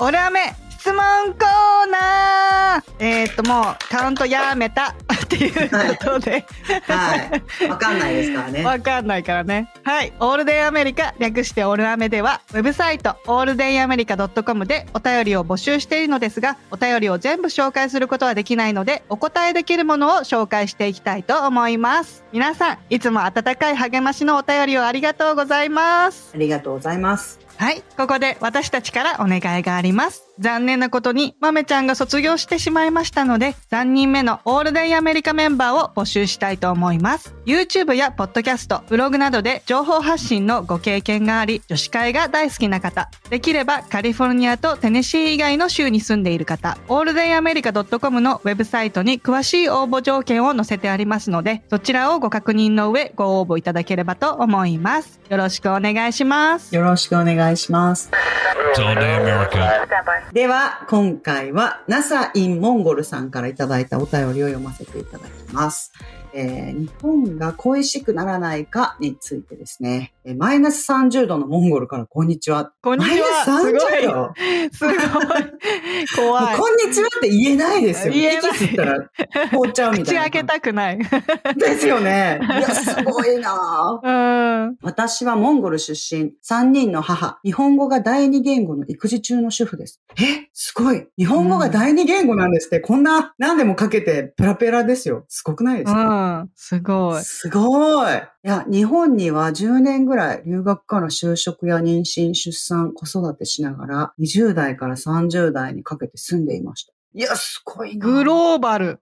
オルアメ質問コーナー。えっ、ー、ともうカウントやめた。っていうことで。はい。わかんないですからね。わかんないからね。はい。オールデンアメリカ略してオールアメではウェブサイトオールデンアメリカ .com でお便りを募集しているのですがお便りを全部紹介することはできないのでお答えできるものを紹介していきたいと思います。皆さんいつも温かい励ましのお便りをありがとうございます。ありがとうございます。はい。ここで私たちからお願いがあります。残念なことに、まめちゃんが卒業してしまいましたので、3人目のオールデンアメリカメンバーを募集したいと思います。YouTube やポッドキャスト、ブログなどで情報発信のご経験があり、女子会が大好きな方、できればカリフォルニアとテネシー以外の州に住んでいる方、オールデンアメリカ .com のウェブサイトに詳しい応募条件を載せてありますので、そちらをご確認の上ご応募いただければと思います。よろしくお願いします。よろしくお願いします。では、今回は NASA in モンゴルさんからいただいたお便りを読ませていただきます。えー、日本が恋しくならないかについてですね。えー、マイナス30度のモンゴルからこんにちは。こんにちは。マイナス30度？すごい。怖い。こんにちはって言えないですよ。言えない。息吸ったら凍っちゃうみたいな。口開けたくない。ですよね。いや、すごいなうん。私はモンゴル出身、3人の母、日本語が第二言語の育児中の主婦です。え？すごい。日本語が第二言語なんですって、うん、こんな何でもかけてペラペラですよ。すごくないですか、うんすごい。すごい。いや、日本には10年ぐらい留学から就職や妊娠、出産、子育てしながら20代から30代にかけて住んでいました。いや、すごいな。グローバル。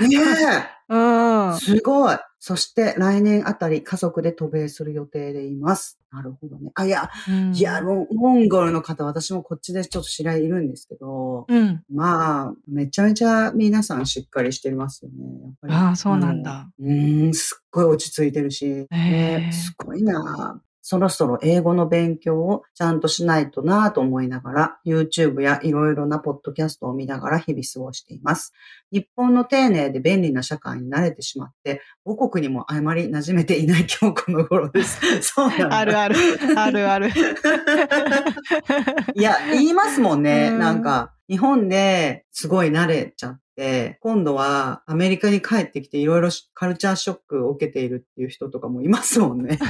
ねえ。うん。すごい。そして来年あたり家族で渡米する予定でいます。なるほどね。あ、いや、うん、いや、モンゴルの方、私もこっちでちょっと知り合いいるんですけど、うん、まあ、めちゃめちゃ皆さんしっかりしてますよね。やっぱりああ、そうなんだ。うん、すっごい落ち着いてるし、えー、すごいな。そろそろ英語の勉強をちゃんとしないとなぁと思いながら、YouTube やいろいろなポッドキャストを見ながら日々過ごしています。日本の丁寧で便利な社会に慣れてしまって、母国にもあまり馴染めていない今日この頃です。そうなんだ。あるある。あるある。いや、言いますもんね。んなんか、日本ですごい慣れちゃっ、今度はアメリカに帰ってきていろいろカルチャーショックを受けているっていう人とかもいますもんね。や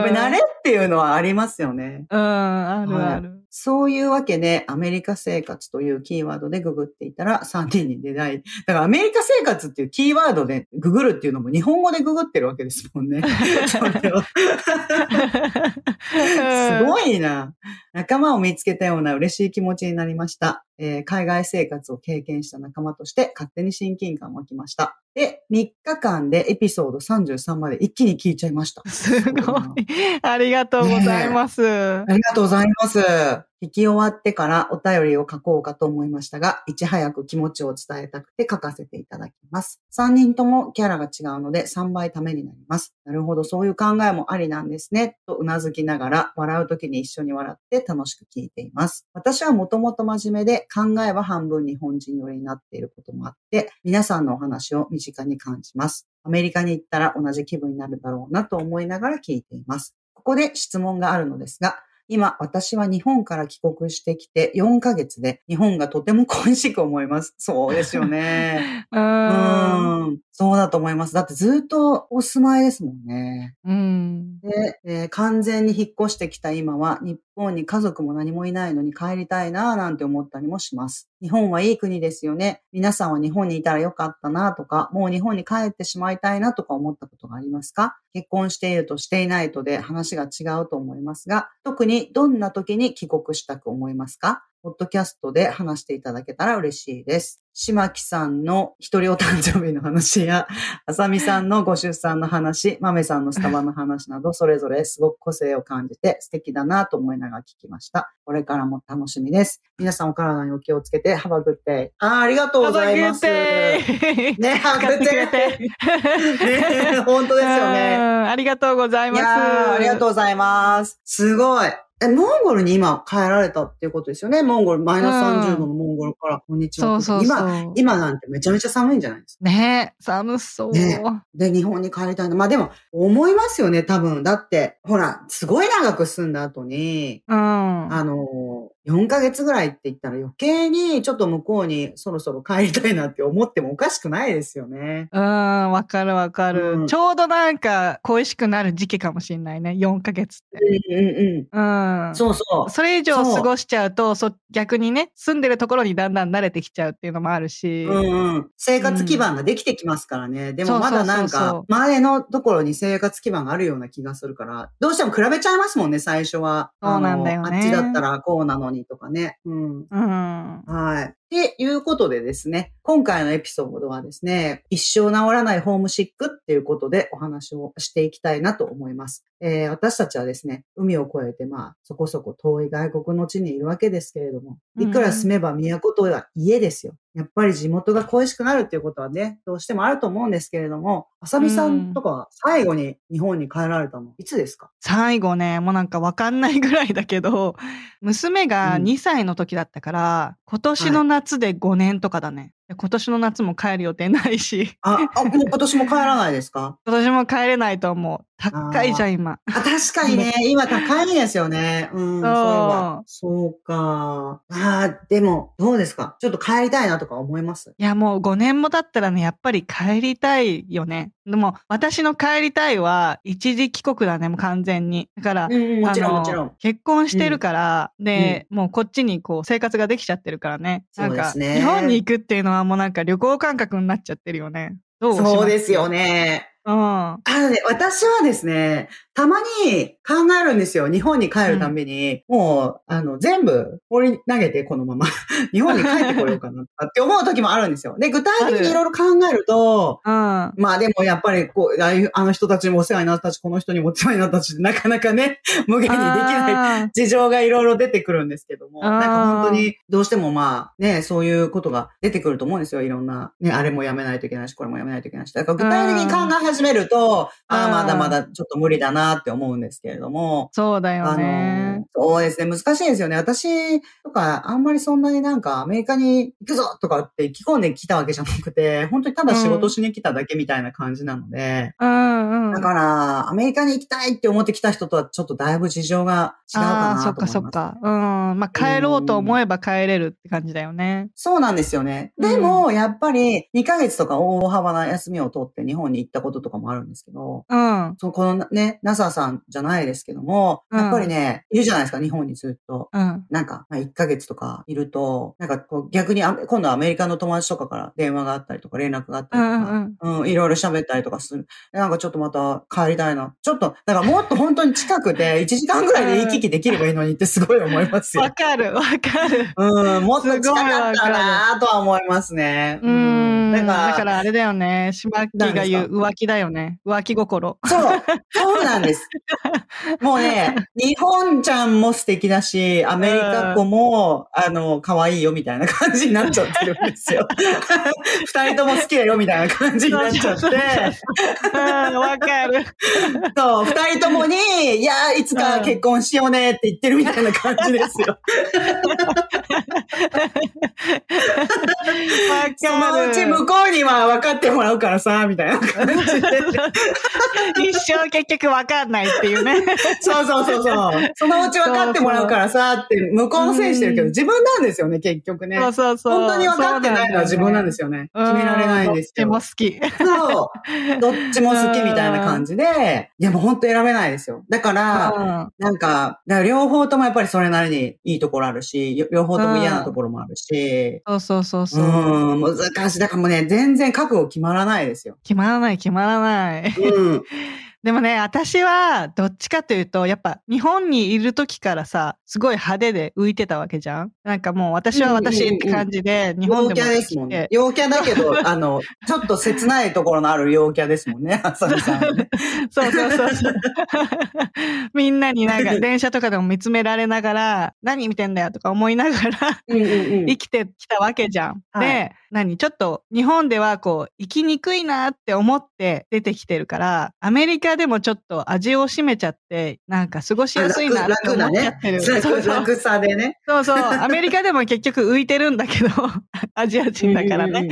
っぱ慣れっていうのはありますよね。うん、あるある、はい。そういうわけで、アメリカ生活というキーワードでググっていたら3人に出会い。だからアメリカ生活っていうキーワードでググるっていうのも日本語でググってるわけですもんね。すごいな。仲間を見つけたような嬉しい気持ちになりました。えー、海外生活を経験した仲間として勝手に親近感を湧きました。で、3日間でエピソード33まで一気に聞いちゃいました。すごい。ありがとうございます、ね、ありがとうございます。聞き終わってからお便りを書こうかと思いましたが、いち早く気持ちを伝えたくて書かせていただきます。3人ともキャラが違うので3倍ためになります。なるほど、そういう考えもありなんですね。と頷きながら、笑う時に一緒に笑って楽しく聞いています。私はもともと真面目で考えは半分日本人寄りになっていることもあって、皆さんのお話を身近に感じます。アメリカに行ったら同じ気分になるだろうなと思いながら聞いています。ここで質問があるのですが、今、私は日本から帰国してきて4ヶ月で、日本がとても恋しく思います。そうですよね。うん。そうだと思います。だってずっとお住まいですもんね。うん。で、えー、完全に引っ越してきた今は、日本に家族も何もいないのに帰りたいなぁなんて思ったりもします。日本はいい国ですよね。皆さんは日本にいたらよかったなとか、もう日本に帰ってしまいたいなとか思ったことがありますか？結婚しているとしていないとで話が違うと思いますが、特にどんな時に帰国したく思いますか？ポッドキャストで話していただけたら嬉しいです。島木さんの一人お誕生日の話や、あさみさんのご出産の話、まめさんのスタバの話など、それぞれすごく個性を感じて素敵だなと思いながら聞きました。これからも楽しみです。皆さんお体にお気をつけて、ハバグって。ああ、ありがとうございます。ね、ハバグって。ね、本当ですよね。ありがとうございます。ありがとうございます。すごい。え、モンゴルに今帰られたっていうことですよね。モンゴル、マイナス30度のモンゴルから、こんにちは。そうそう今、今なんてめちゃめちゃ寒いんじゃないですか。ねえ、寒そう。ねで、日本に帰りたいな。まあでも、思いますよね、多分。だって、ほら、すごい長く住んだ後に、うん。あの、4ヶ月ぐらいって言ったら余計にちょっと向こうにそろそろ帰りたいなって思ってもおかしくないですよね。うん、わかるわかる、うんちょうどなんか恋しくなる時期かもしんないね。4ヶ月って。うんうんうん。うん。そうそう。それ以上過ごしちゃうと、そ逆にね、住んでるところにだんだん慣れてきちゃうっていうのもあるし。うんうん。生活基盤ができてきますからね。でもまだなんか前のところに生活基盤があるような気がするから、どうしても比べちゃいますもんね、最初は。そうなんだよねあっちだったらこうなのにとかね。うん。うん。はい。っていうことでですね、今回のエピソードはですね、一生治らないホームシックっていうことでお話をしていきたいなと思います。えー私たちはですね、海を越えてまあ、そこそこ遠い外国の地にいるわけですけれども、いくら住めば都とは家ですよ。やっぱり地元が恋しくなるっていうことはね、どうしてもあると思うんですけれども、あさみさん。とかは最後に日本に帰られたのいつですか？最後ね、もうなんかわかんないぐらいだけど、娘がうん2歳の時だったから、今年の夏で5年とかだね。で今年の夏も帰る予定ないし、あ、あ、もう今年も帰らないですか？今年も帰れないと思う。高いじゃん、今。あ、確かに ね、今高いですよね。うん、そう。そうか。ああ、でも、どうですか？ちょっと帰りたいなとか思います？いや、もう5年も経ったらね、やっぱり帰りたいよね。でも、私の帰りたいは、一時帰国だね、もう完全に。だから、うん、もちろんもちろん。結婚してるから、で、もうこっちにこう生活ができちゃってるからね。なんか、そうですね日本に行くっていうのはもうなんか旅行感覚になっちゃってるよね。どうそうですよね。ね。うん。あのね、私はですね、たまに考えるんですよ。日本に帰るたびに、もう、あの、全部放り投げて、このまま、日本に帰ってこようかなって思う時もあるんですよ。で、具体的にいろいろ考えると、うん。まあでもやっぱりこう、ああの人たちにもお世話になったし、この人にもお世話になったし、なかなかね、無限にできないい。事情がいろいろ出てくるんですけども、なんか本当にどうしてもまあね、そういうことが出てくると思うんですよ。いろんな、ね、あれもやめないといけないし、これもやめないといけないし。だから具体的に考え始めると、ああ、うんまだまだちょっと無理だなって思うんですけれども、そうだよあねの。、そうですね、難しいですよね。私とか、あんまりそんなになんかアメリカに行くぞとかって意気込んできたわけじゃなくて、本当にただ仕事しに来ただけみたいな感じなので、うんうん。だから、アメリカに行きたいって思ってきた人とはちょっとだいぶ事情が違うかああ、なそっかと思います。そっか。うん。まあ、帰ろうと思えば帰れるって感じだよね。そうなんですよね。でも、やっぱり2ヶ月とか大幅な休みを取って日本に行ったこととかもあるんですけど、うん。そうこのね、NASA さんじゃないですけども、うんやっぱりね、いるじゃないですか、日本にずっと。うん。なんか、まあ、1ヶ月とかいると、なんかこう逆にあ今度はアメリカの友達とかから電話があったりとか連絡があったうりとか、んうん。うん、いろいろ喋ったりとかする。なんかちょっとまた帰りたいな。ちょっと、だからもっと本当に近くて 1時間ぐらいで行き来できればいいのにってすごい思いますよわ。かる、わかる。うん、もっと近かったなとは思いますね。うーん。なんか、だからあれだよね。島木が言う浮気だよね。浮気心。そう、そうなんです。もうね、日本ちゃんも素敵だし、アメリカ子も、あの、可愛いよみたいな感じになっちゃってるんですよ。二人とも好きだよみたいな感じになっちゃって、うん、わかる。そう、二人ともに、いや、いつか結婚しようねって言ってるみたいな感じですよ。わそ。のうち向こうには分かってもらうからさ、みたいな感じで。一生結局わかんないっていうね。そうそうそうそう。そのうち分かってもらうからさ、って向こうのせいにしてるけど、うん自分なんですよね、結局ね。そうそうそう。本当に分かってないのは自分なんですよね。決められないんですよ。どっちも好き。そう。どっちも好きみたいな感じで、いやもう本当選べないですよ。だから、なんか、だから両方ともやっぱりそれなりにいいところあるし、両方とも嫌なところもあるし、そうそうそううそう。ん、難しい。だからもうね、全然覚悟決まらないですよ。決まらない決まらない。うん。でもね、私はどっちかというと、やっぱ日本にいる時からさ、すごい派手で浮いてたわけじゃん？なんかもう私は私って感じで、日本でも陽キャですもんね。陽キャだけど、あの、ちょっと切ないところのある陽キャですもんね、浅見さん。そうそうそうそう。みんなになんか電車とかでも見つめられながら、何見てんだよとか思いながら生きてきたわけじゃん。はいで、何？ちょっと日本ではこう、生きにくいなって思って出てきてるから、アメリカでもちょっと味を占めちゃって、なんか過ごしやすいなって思っちゃってる。そうそう楽さでね。そうそう。アメリカでも結局浮いてるんだけど、アジア人だからね。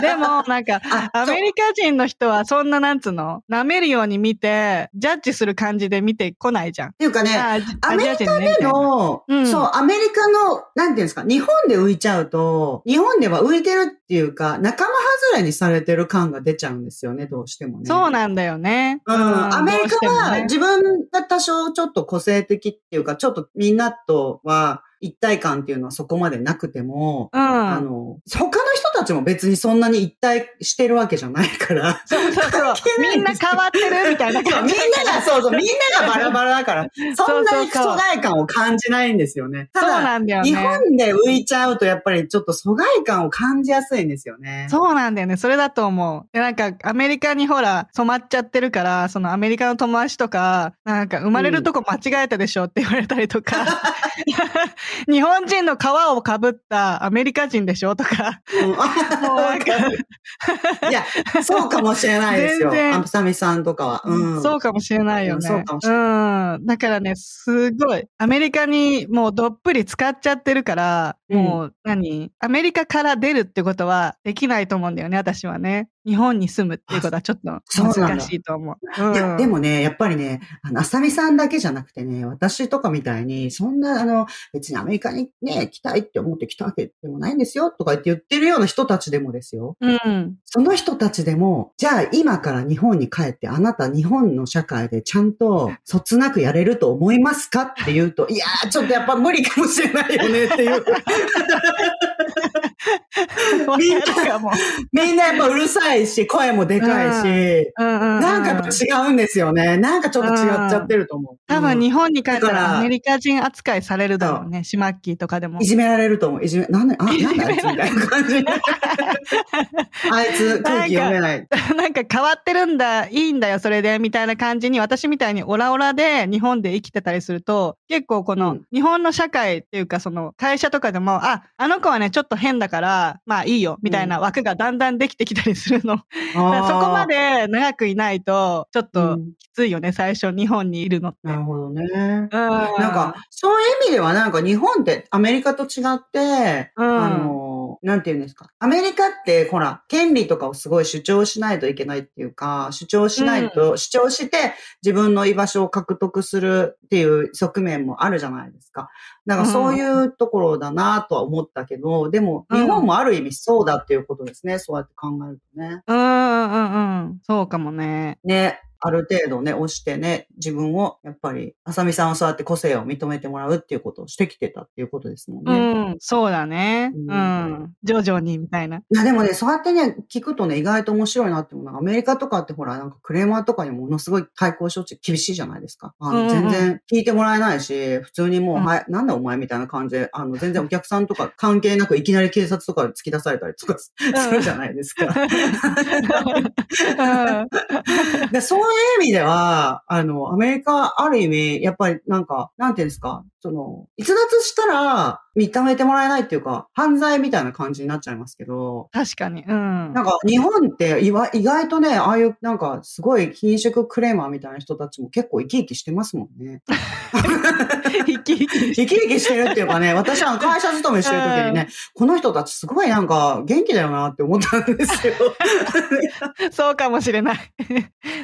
でも、なんか、あ、アメリカ人の人はそんななんつうの、舐めるように見て、ジャッジする感じで見てこないじゃん。っていうかね、あアメリカでの、うんそう、アメリカの、なんていうんですか、日本で浮いちゃうと、日本では浮いてるっていうか、仲間外れにされてる感が出ちゃうんですよね、どうしてもね。そうなんだよね。うん、アメリカは自分が多少ちょっと個性的っていうか、ちょっとみんなとは一体感っていうのはそこまでなくても、うん。あの、他の人たちも別にそんなに一体してるわけじゃないから。そうそうそう。みんな変わってるみたいな感じ。みんなが、そうそう、みんながバラバラだから、そんなに疎外感を感じないんですよね。たそうだ、なんだよね。日本で浮いちゃうとやっぱりちょっと疎外感を感じやすいんですよね。そうなんだよね。それだと思う。でなんか、アメリカにほら、染まっちゃってるから、そのアメリカの友達とか、なんか、生まれるとこ間違えたでしょって言われたりとか、日本人の皮をかぶったアメリカ人でしょとか、うんいや、そうかもしれないですよ。アンプサミさんとかは。うん。そうかもしれないよね。うんそうかもしれうん。だからね、すごい、アメリカにもうどっぷり使っちゃってるから、うんもう何？アメリカから出るってことはできないと思うんだよね、私はね。日本に住むっていうことはちょっと難しいと思う。うんいや、でもね、やっぱりね、あの、あさみさんだけじゃなくてね、私とかみたいに、そんな、あの、別にアメリカにね、来たいって思って来たわけでもないんですよ、とか言って言ってるような人たちでもですよ。うん。その人たちでも、じゃあ今から日本に帰って、あなた日本の社会でちゃんと、そつなくやれると思いますかって言うと、いやー、ちょっとやっぱ無理かもしれないよねっていう。わ みんな。みんなやっぱうるさいし、声もでかいし。なんかやっぱ違うんですよね。なんかちょっと違っちゃってると思う。多分日本に帰ったららアメリカ人扱いされるだろうね。シマッキーとかでもい。じめられると思う。いじめ、なんで、あ、なんだあいつみたいな感じ。あいつ空気読めない。なんか変わってるんだ、いいんだよ、それで、みたいな感じに、私みたいにオラオラで日本で生きてたりすると、結構こうのん日本の社会っていうかその会社とかでも、あ、あの子はね、ちょっと変だから、まあいいよ、みたいな枠がだんだんできてきたりするの。だからそこまで長くいないと、ちょっうとんきついよね、最初日本にいるのって。なるほどね。うん。なんか、そういう意味ではなんか日本ってアメリカと違って、うんあの、なんて言うんですか？アメリカって、ほら、権利とかをすごい主張しないといけないっていうか、主張しないと、主張して自分の居場所を獲得するっていう側面もあるじゃないですか。なんかそういうところだなとは思ったけど、でもうん日本もある意味そうだっていうことですね。そうやって考えるとね。うんうんうんうん。そうかもね。ね。ある程度ね、押してね、自分を、やっぱり、あさみさんはそうやって個性を認めてもらうっていうことをしてきてたっていうことですもんうね。ん、そうだね。ううんん。徐々に、みたいな。いや、でもね、そうやってね、聞くとね、意外と面白いなって思うのが、アメリカとかってほら、なんかクレーマーとかにものすごい対抗処置厳しいじゃないですか。あの、うんうんうん全然聞いてもらえないし、普通にもう、うんはい、なんだお前みたいな感じで、あの、全然お客さんとか関係なくいきなり警察とかで突き出されたりとかするじゃないですか。でそう意味では、あの、アメリカ、ある意味、やっぱりなんか、なんていうんですか、その、逸脱したら認めてもらえないっていうか、犯罪みたいな感じになっちゃいますけど、確かに。うん。なんか日本って意外意外とね、ああいうなんかすごい貧縮クレーマーみたいな人たちも結構生き生きしてますもんね。生き生き生き生きしてるっていうかね、私は会社勤めしてる時にね、この人たちすごいなんか元気だよなって思ったんですよ。そうかもしれない。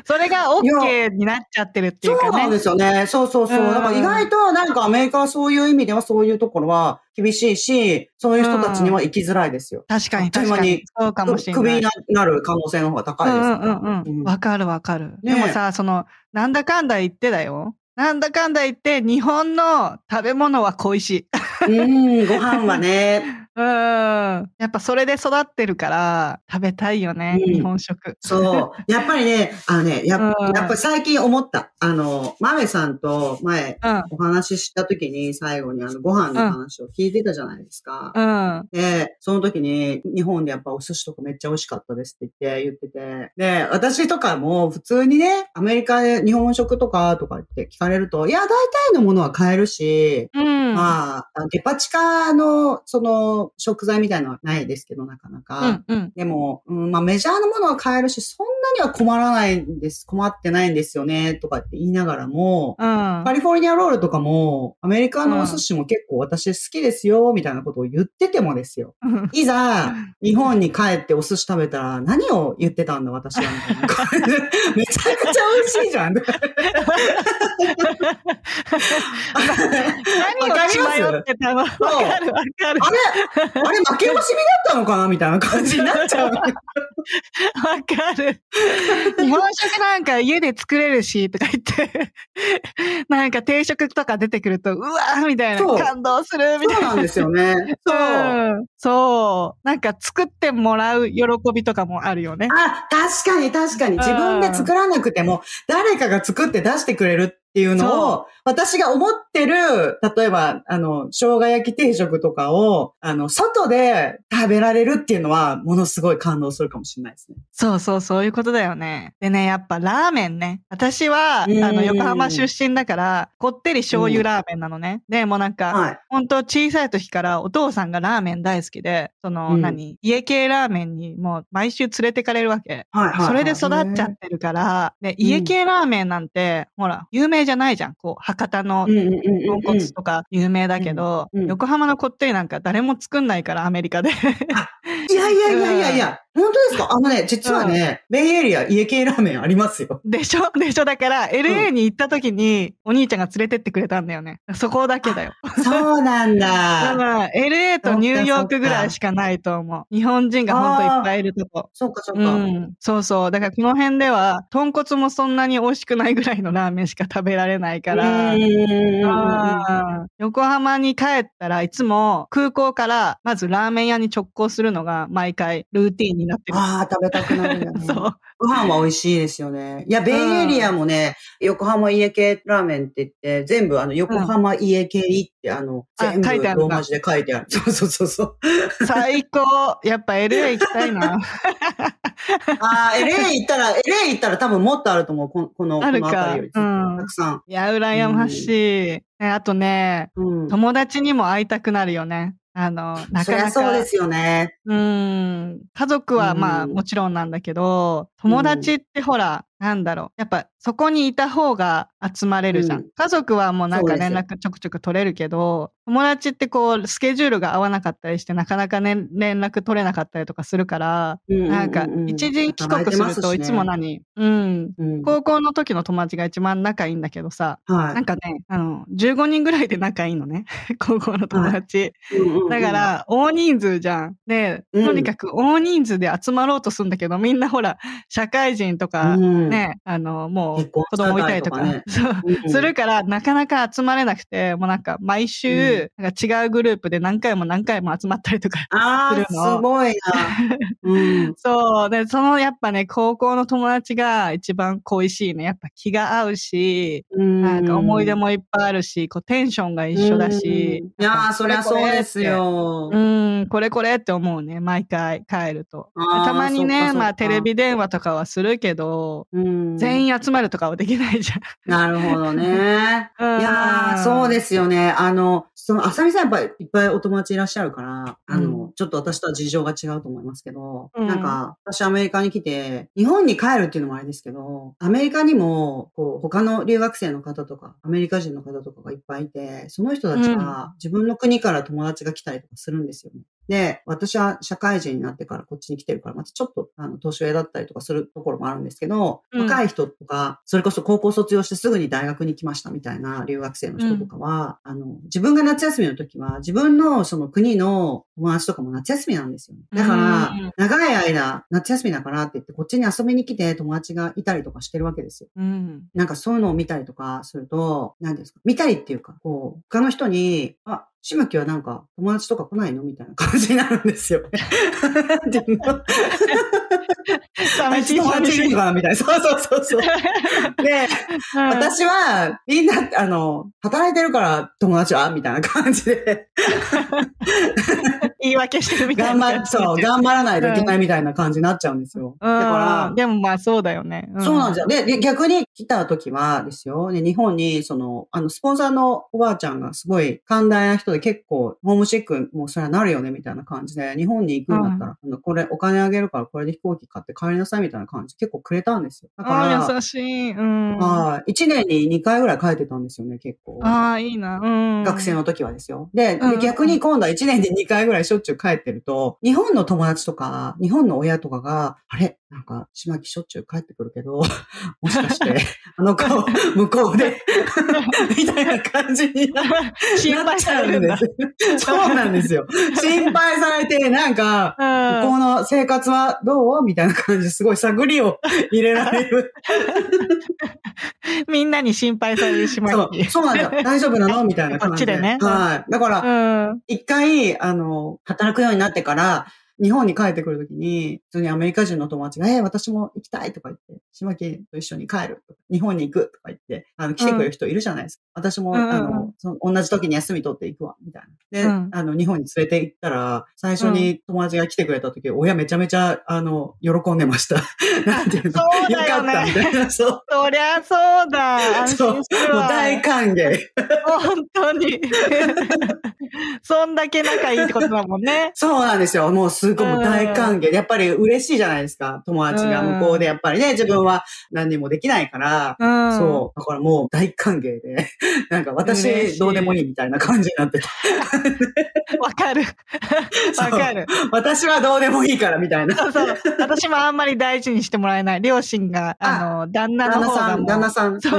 それが OK になっちゃってるっていうかね。そうなんですよね。そうそうそう。うんだから意外となんかアメリカはそういう意味ではそういうところは厳しいし、そういう人たちには生きづらいですよ。確かに確かに。そうかもしれない。クビになる可能性の方が高いですから。うんうんうんうん。わかるわかる。ねでもさ、その、なんだかんだ言ってだよ。なんだかんだ言って、日本の食べ物は恋しい。うん、ご飯はね、うん。やっぱそれで育ってるから、食べたいよね、うん日本食。そう。やっぱりね、あのね、やっうんやっぱり最近思った。あの、マメさんと前うん。お話しした時に最後にあのご飯の話を聞いてたじゃないですか。うん。で、その時に日本でやっぱお寿司とかめっちゃ美味しかったですって言って、言ってて。で、私とかも普通にね、アメリカで日本食とかとかって聞かれると、いや、大体のものは買えるし、うん。うん。まあ、デパ地下の、その、食材みたいなのはないですけど、なかなか。うん。うん。でも、うん、まあメジャーなものは買えるし、そんなには困らないんです、困ってないんですよね、とかって言いながらも、うん。カリフォルニアロールとかも、アメリカのお寿司も結構私好きですよ、みたいなことを言っててもですよ。いざ、日本に帰ってお寿司食べたら、何を言ってたんだ、私は、みたいな。めちゃくちゃ美味しいじゃん。何を血迷ってたの？わかるわかる。あれあれ負け惜しみだったのかなみたいな感じになっちゃう。わかる。日本食なんか家で作れるし、とか言って、なんか定食とか出てくると、うわーみたいな感動するみたいな。そうなんですよね。そう。うんそう。なんか作ってもらう喜びとかもあるよね。あ、確かに確かに。自分で作らなくても、誰かが作って出してくれるっていうのを、私が思ってる、例えば、あの、生姜焼き定食とかを、あの、外で食べられるっていうのは、ものすごい感動するかもしれないですね。そうそう、そういうことだよね。でね、やっぱラーメンね。私は、あうんの、横浜出身だから、こってり醤油ラーメンなのね。で、もうなんか、はい。本当小さい時からお父さんがラーメン大好きで、その、うん何？家系ラーメンにもう毎週連れてかれるわけ。はい、はい。それで育っちゃってるから、で、家系ラーメンなんて、ほら、有名じゃないじゃん。こう、博多の豚骨とか有名だけど、横浜のこってりなんか誰も作んないから、アメリカで。いやいやいやいやいや、本当ですか？あのね、実はね、ベイエリア家系ラーメンありますよ。でしょ？でしょ？だから、LA に行った時に、お兄ちゃんが連れてってくれたんだよね。そこだけだよ。そうなんだ だ。から LA とニューヨークぐらいしかないと思う。日本人がほんといっぱいいるとこ。そうかそうか。うん。そうそう。だからこの辺では、豚骨もそんなに美味しくないぐらいのラーメンしか食べられないから。横浜に帰ったらいつも空港からまずラーメン屋に直行するのが毎回ルーティーンになってる。ああ、食べたくなるんだね。そう。ご飯は美味しいですよね。いや、ベイエリアもね、横浜家系ラーメンって言って、全部あの、横浜家系って、あの、あ全部ローマ字で書いてある。そうそうそうそう。最高。やっぱ LA 行きたいな。ああ、LA 行ったら、LA 行ったら多分もっとあると思う。この、この、辺りより。うんたくさん。いや、羨ましい。ねあとね、うん。友達にも会いたくなるよね。あの、なそりゃかなか。そうですよね。うん。家族はまあうんもちろんなんだけど、友達ってほら、なんだろう。やっぱそこにいた方が集まれるじゃん。うん家族はもうなんか連絡ちょくちょく取れるけど、友達ってこう、スケジュールが合わなかったりして、なかなかね、連絡取れなかったりとかするから、なんか一時帰国するといつも何？うん。うん、高校の時の友達が一番仲いいんだけどさ、はなんかね、あの、15人ぐらいで仲いいのね。高校の友達。い。うんうんうんだか、ら、大人数じゃん。で、うんとにかく大人数で集まろうとするんだけど、みんなほら、社会人とか、うん、ね、あの、もう子供いたりとか、そう、うんするから、なかなか集まれなくて、もうなんか、毎週、なんか違うグループで何回も何回も集まったりとか。ああ、するのすごいな。うん。そう。で、その、やっぱね、高校の友達が一番恋しいね。やっぱ気が合うし、なんか思い出もいっぱいあるし、こうテンションが一緒だし。うんいやー、そりゃそうですよ。うん、これこれって思うね、毎回帰ると。たまにね、まあテレビ電話とかはするけど、うん全員集まるとかはできないじなるほどね。ゃん。いやー、そうす。ですよね。あの、その、あさみさんやっぱりいっぱいお友達いらっしゃるから、あの、うちょっと私とは事情が違うと思いますけど、うんなんか、私アメリカに来て、日本に帰るっていうのもあれですけど、アメリカにも、こう、他の留学生の方とか、アメリカ人の方とかがいっぱいいて、その人たちが自分の国から友達が来たりとかするんですよね。で、私は社会人になってからこっちに来てるから、またちょっと、あの、年上だったりとかするところもあるんですけど、うん若い人とか、それこそ高校卒業してすぐに大学に来ましたみたいな留学生の人とかは、あの、自分が夏休みの時は、自分のその国の友達とかも夏休みなんですよね。だからうん、長い間、夏休みだからって言って、こっちに遊びに来て友達がいたりとかしてるわけですよ。うん。なんかそういうのを見たりとかすると、何ですか見たりっていうか、こう、他の人に、あ、しむきはなんか友達とか来ないの？みたいな感じになるんですよね。自分の寂しいい。達いるの？かなみたいな。そうそうそうそう。で、うん私は、みんな、あの、働いてるから友達は？みたいな感じで。言い訳してるみたい頑張、な感じ。そう、頑張らないといけないみたいな感じになっちゃうんですよ。だからうん、でもまあそうだよね。そうなんですよ。で、で逆に来た時はですよ、ね、日本に、その、あの、スポンサーのおばあちゃんがすごい寛大な人で結構、ホームシックもうそれはなるよね、みたいな感じで、日本に行くんだったら、あのこれお金あげるからこれで飛行機買って帰りなさいみたいな感じで結構くれたんですよ。だから、ああ、優しい。うん。はい。1年に2回ぐらい帰ってたんですよね、結構。ああ、いいな。うん。学生の時はですよ。で、でうん逆に今度は1年で2回ぐらいしょっちゅう帰ってると、日本の友達とか、日本の親とかが、あれ？なんか、島木しょっちゅう帰ってくるけど、もしかして、あの子、向こうで、みたいな感じにな心配されるんだ。なっちゃうんです。そうなんですよ。心配されて、なんか、向こうの生活はどうみたいな感じですごい探りを入れられる。うん。みんなに心配されるしまそうい。そうなんですよ。大丈夫なの？みたいな感じで。こっちでねはい。だから、うん。一回、あの、働くようになってから、日本に帰ってくるときに、普通にアメリカ人の友達が、えー私も行きたいとか言って、島木と一緒に帰るとか、日本に行くとか言って、あの、来てくれる人いるじゃないですか。私も、うんうんうんあの、その、同じ時に休み取って行くわ、みたいな。で、うんあの、日本に連れて行ったら、最初に友達が来てくれた時、親めちゃめちゃ、あの、喜んでました。なんていうの？そうだよねかった、みたいな。そう。そりゃそうだ。安そう。もう。大歓迎。本当に。そんだけ仲いいってことだもんね。そうなんですよ。もうすごい大歓迎。やっぱり嬉しいじゃないですか。友達が向こうでやっぱりね、自分は何にもできないから。うん。そう。だからもう大歓迎で。なんか私どうでもいいみたいな感じになってた。わかる。わかる。私はどうでもいいからみたいな。そうそう。私もあんまり大事にしてもらえない。両親が、あの、旦那の旦那さ、方がもうん旦那さん。そ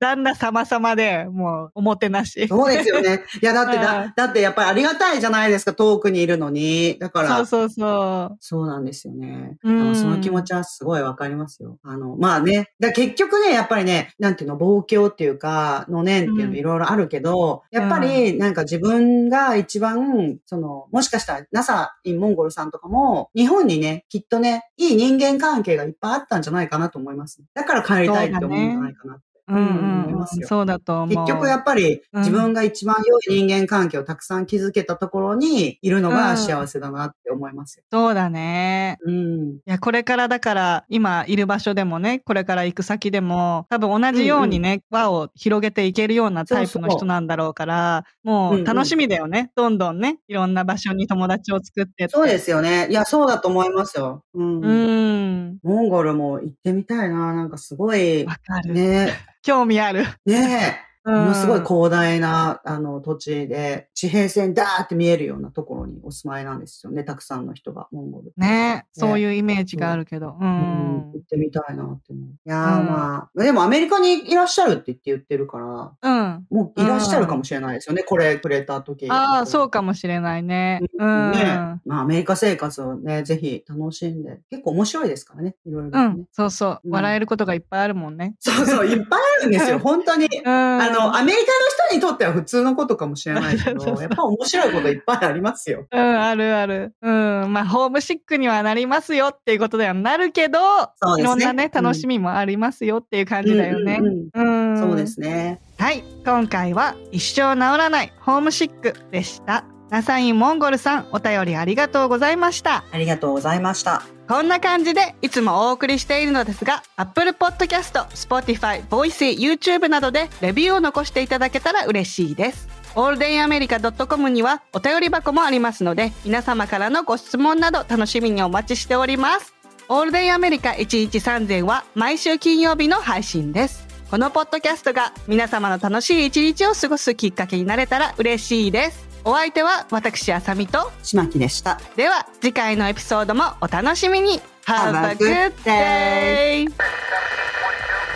旦那様様で、もう、おもてなし。そうですよね。いや、だってうんだ、だってやっぱりありがたいじゃないですか、遠くにいるのに。だから、そうそうそう。そうなんですよね。うんその気持ちはすごいわかりますよ。あの、まあね。だ結局ね、やっぱりね、なんていうの、望郷っていうか、の念っていうのいろいろあるけど、やっぱりなんか自分が一番、その、もしかしたら NASA インモンゴルさんとかも、日本にね、きっとね、いい人間関係がいっぱいあったんじゃないかなと思います。だから帰りたいって思うんじゃないかな。うんうんそうだと思う。結局やっぱりうん自分が一番良い人間関係をたくさん築けたところにいるのが幸せだなって思いますよ。そうだね。うん。いや、これからだから、今いる場所でもね、これから行く先でも、多分同じようにね、輪を広げていけるようなタイプの人なんだろうから、もうんううん楽しみだよね。どんどんね、いろんな場所に友達を作ってって。そうですよね。いや、そうだと思いますよ。うん。うん。モンゴルも行ってみたいな。なんかすごい、わかる。ね、興味ある。ねえものすごい広大な、あの、土地で、地平線ダーって見えるようなところにお住まいなんですよね。たくさんの人が、モンゴル。ねそういうイメージがあるけど。ううんん。行ってみたいなって思う。いやーうんまあ、でもアメリカにいらっしゃるって言って言ってるから、うん。もういらっしゃるかもしれないですよね。これくれた時。ああ、そうかもしれないね。うん。ね。まあ、アメリカ生活をね、ぜひ楽しんで。結構面白いですからね。いろいろね。うん。そうそう。うん笑えることがいっぱいあるもんね。そうそう、いっぱいあるんですよ。本当に。うん。あの、アメリカの人にとっては普通のことかもしれないけど、やっぱ面白いこといっぱいありますよ。うん、あるある。うん。まあ、ホームシックにはなりますよっていうことではなるけど、ねいろんなね、うん楽しみもありますよっていう感じだよねうん。そうですね。はい。今回は一生治らないホームシックでした。ナサインモンゴルさん、お便りありがとうございました。ありがとうございました。こんな感じでいつもお送りしているのですが、Apple Podcast、Spotify、Voice、YouTube などでレビューを残していただけたら嬉しいです。オールデンアメリカ .com にはお便り箱もありますので、皆様からのご質問など楽しみにお待ちしております。オールデンアメリカ1日3000は毎週金曜日の配信です。このポッドキャストが皆様の楽しい一日を過ごすきっかけになれたら嬉しいです。お相手は私、あさみと、島木でした。では次回のエピソードもお楽しみに Have a good day.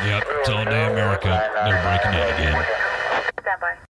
Yep, it's all day America. They're breaking in again.